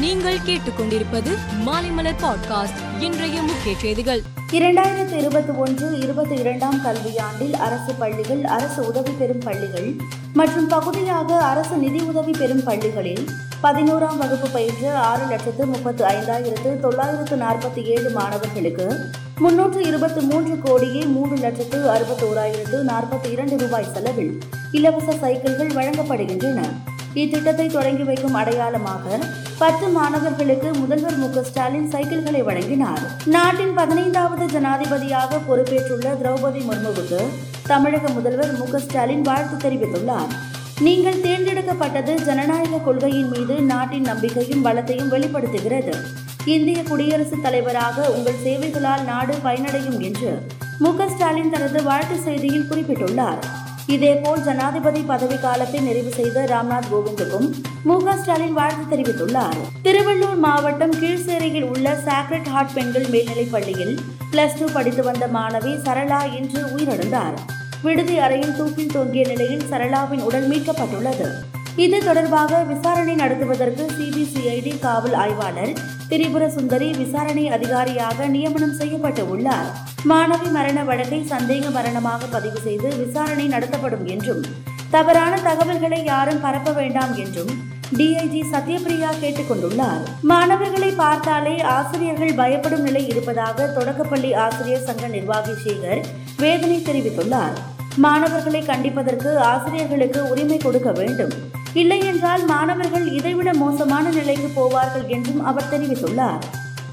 நீங்கள் கேட்டுக்கொண்டிருப்பது மாலைமலர் பாட்காஸ்ட் இன்றைய முக்கிய செய்திகள். இரண்டாயிரத்து இருபத்தி ஒன்று இருபத்தி இரண்டாம் கல்வியாண்டில் அரசு பள்ளிகள் அரசு உதவி பெறும் பள்ளிகள் மற்றும் பகுதியாக அரசு நிதி உதவி பெறும் பள்ளிகளில் பதினோராம் வகுப்பு பயின்ற ஆறு லட்சத்து முப்பத்து ஐந்தாயிரத்து தொள்ளாயிரத்து நாற்பத்தி ஏழு மாணவர்களுக்கு முன்னூற்று இருபத்தி மூன்று கோடியே மூன்று லட்சத்து அறுபத்தோராயிரத்து நாற்பத்தி இரண்டு ரூபாய் செலவில் இலவச சைக்கிள்கள் வழங்கப்படுகின்றன. இத்திட்டத்தை தொடங்கி வைக்கும் அடையாளமாக பத்து மாணவர்களுக்கு முதல்வர் மு ஸ்டாலின் சைக்கிள்களை வழங்கினார். நாட்டின் பதினைந்தாவது ஜனாதிபதியாக பொறுப்பேற்றுள்ள திரௌபதி முர்முவுக்கு தமிழக முதல்வர் மு ஸ்டாலின் வாழ்த்து தெரிவித்துள்ளார். நீங்கள் தேர்ந்தெடுக்கப்பட்டது ஜனநாயக கொள்கையின் மீது நாட்டின் நம்பிக்கையும் பலத்தையும் வெளிப்படுத்துகிறது. இந்திய குடியரசுத் தலைவராக உங்கள் சேவைகளால் நாடு பயனடையும் என்று மு ஸ்டாலின் தனது வாழ்த்து செய்தியில் குறிப்பிட்டுள்ளார். இதேபோல் ஜனாதிபதி பதவி காலத்தை நிறைவு செய்த ராம்நாத் கோவிந்துக்கும் மு க ஸ்டாலின் வாழ்த்து தெரிவித்துள்ளார். திருவள்ளூர் மாவட்டம் கீழ்சேரியில் உள்ள சாக்ரெட் ஹார்ட் பெண்கள் மேல்நிலைப் பள்ளியில் பிளஸ் டூ படித்து வந்த மாணவி சரளா இன்று உயிரிழந்தார். விடுதி அறையில் தூக்கில் தொங்கிய நிலையில் சரளாவின் உடல் மீட்கப்பட்டுள்ளது. இது தொடர்பாக விசாரணை நடத்துவதற்கு சிபிசிஐடி காவல் ஆய்வாளர் திரிபுர சுந்தரி விசாரணை அதிகாரியாக நியமனம் செய்யப்பட்டு உள்ளார். மாணவி மரண வழக்கை சந்தேக மரணமாக பதிவு செய்து விசாரணை நடத்தப்படும் என்றும் தவறான தகவல்களை யாரும் பரப்ப வேண்டாம் என்றும் டிஐஜி சத்யபிரியா கேட்டுக் கொண்டுள்ளார். மாணவர்களை பார்த்தாலே ஆசிரியர்கள் பயப்படும் நிலை இருப்பதாக தொடக்கப்பள்ளி ஆசிரியர் சங்க நிர்வாகி சேகர் வேதனை தெரிவித்துள்ளார். மாணவர்களை கண்டிப்பதற்கு ஆசிரியர்களுக்கு உரிமை கொடுக்க வேண்டும். இல்லை என்றால் மாணவர்கள் இதைவிட மோசமான நிலைக்கு போவார்கள் என்றும் அவர் தெரிவித்துள்ளார்.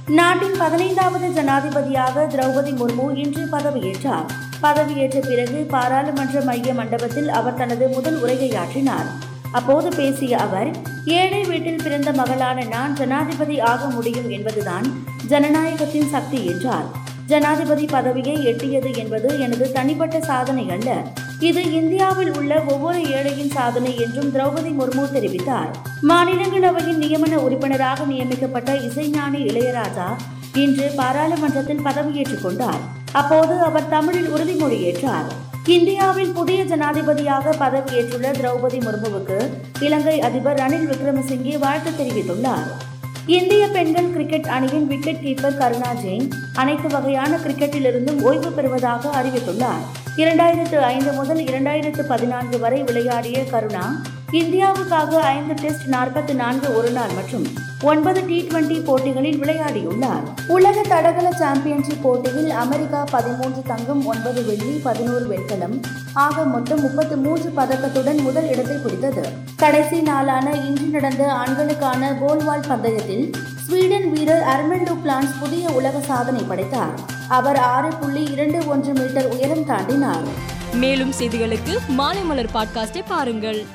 நாட்டின் பதினைந்தாவது ஜனாதிபதியாக திரௌபதி முர்மு இன்று பதவியேற்றார். பதவியேற்ற பிறகு பாராளுமன்ற மைய மண்டபத்தில் அவர் தனது முதல் உரையாற்றினார் அப்போது பேசிய அவர் ஏழை வீட்டில் பிறந்த மகளான நான் ஜனாதிபதி ஆக முடியும் என்பதுதான் ஜனநாயகத்தின் சக்தி என்றார். ஜனாதிபதி பதவியை எட்டியது என்பது எனது தனிப்பட்ட சாதனை அல்ல. இது இந்தியாவில் உள்ள ஒவ்வொரு ஏழையின் சாதனை என்றும் திரௌபதி முர்மு தெரிவித்தார். மாநிலங்களவையின் நியமன உறுப்பினராக நியமிக்கப்பட்ட இசைஞானி இளையராஜா இன்று பாராளுமன்றத்தில் பதவியேற்றுக் கொண்டார். அப்போது அவர் தமிழில் உறுதிமொழியேற்றார் இந்தியாவில் புதிய ஜனாதிபதியாக பதவியேற்றுள்ள திரௌபதி முர்முவுக்கு இலங்கை அதிபர் ரணில் விக்ரமசிங்கே வாழ்த்து தெரிவித்துள்ளார். இந்திய பெண்கள் கிரிக்கெட் அணியின் விக்கெட் கீப்பர் கருணா ஜெயின் அனைத்து வகையான கிரிக்கெட்டிலிருந்தும் ஓய்வு பெறுவதாக அறிவித்துள்ளார். இரண்டாயிரத்து ஐந்து முதல் இரண்டாயிரத்து பதினான்கு வரை விளையாடிய கருணா இந்தியாவுக்காக ஐந்து டெஸ்ட் நாற்பத்தி நான்கு ஒருநாள் மற்றும் ஒன்பது டி டுவெண்டி போட்டிகளில் விளையாடியுள்ளார். உலக தடகள சாம்பியன்ஷிப் போட்டியில் அமெரிக்கா பதிமூன்று தங்கம் ஒன்பது வெள்ளி பதினோரு வெண்கலம். ஆக மொத்தம் முப்பத்து மூன்று பதக்கத்துடன் முதல் இடத்தை பிடித்தது. கடைசி நாளான இன்று நடந்த ஆண்களுக்கான கோல்வால் பந்தயத்தில் ஸ்வீடன் வீரர் அர்மெண்டோ பிளான்ஸ் புதிய உலக சாதனை படைத்தார். அவர் ஆறு புள்ளி இரண்டு ஒன்று மீட்டர் உயரம் தாண்டினார். மேலும் செய்திகளுக்கு மாலைமலர் பாட்காஸ்டை பாருங்கள்.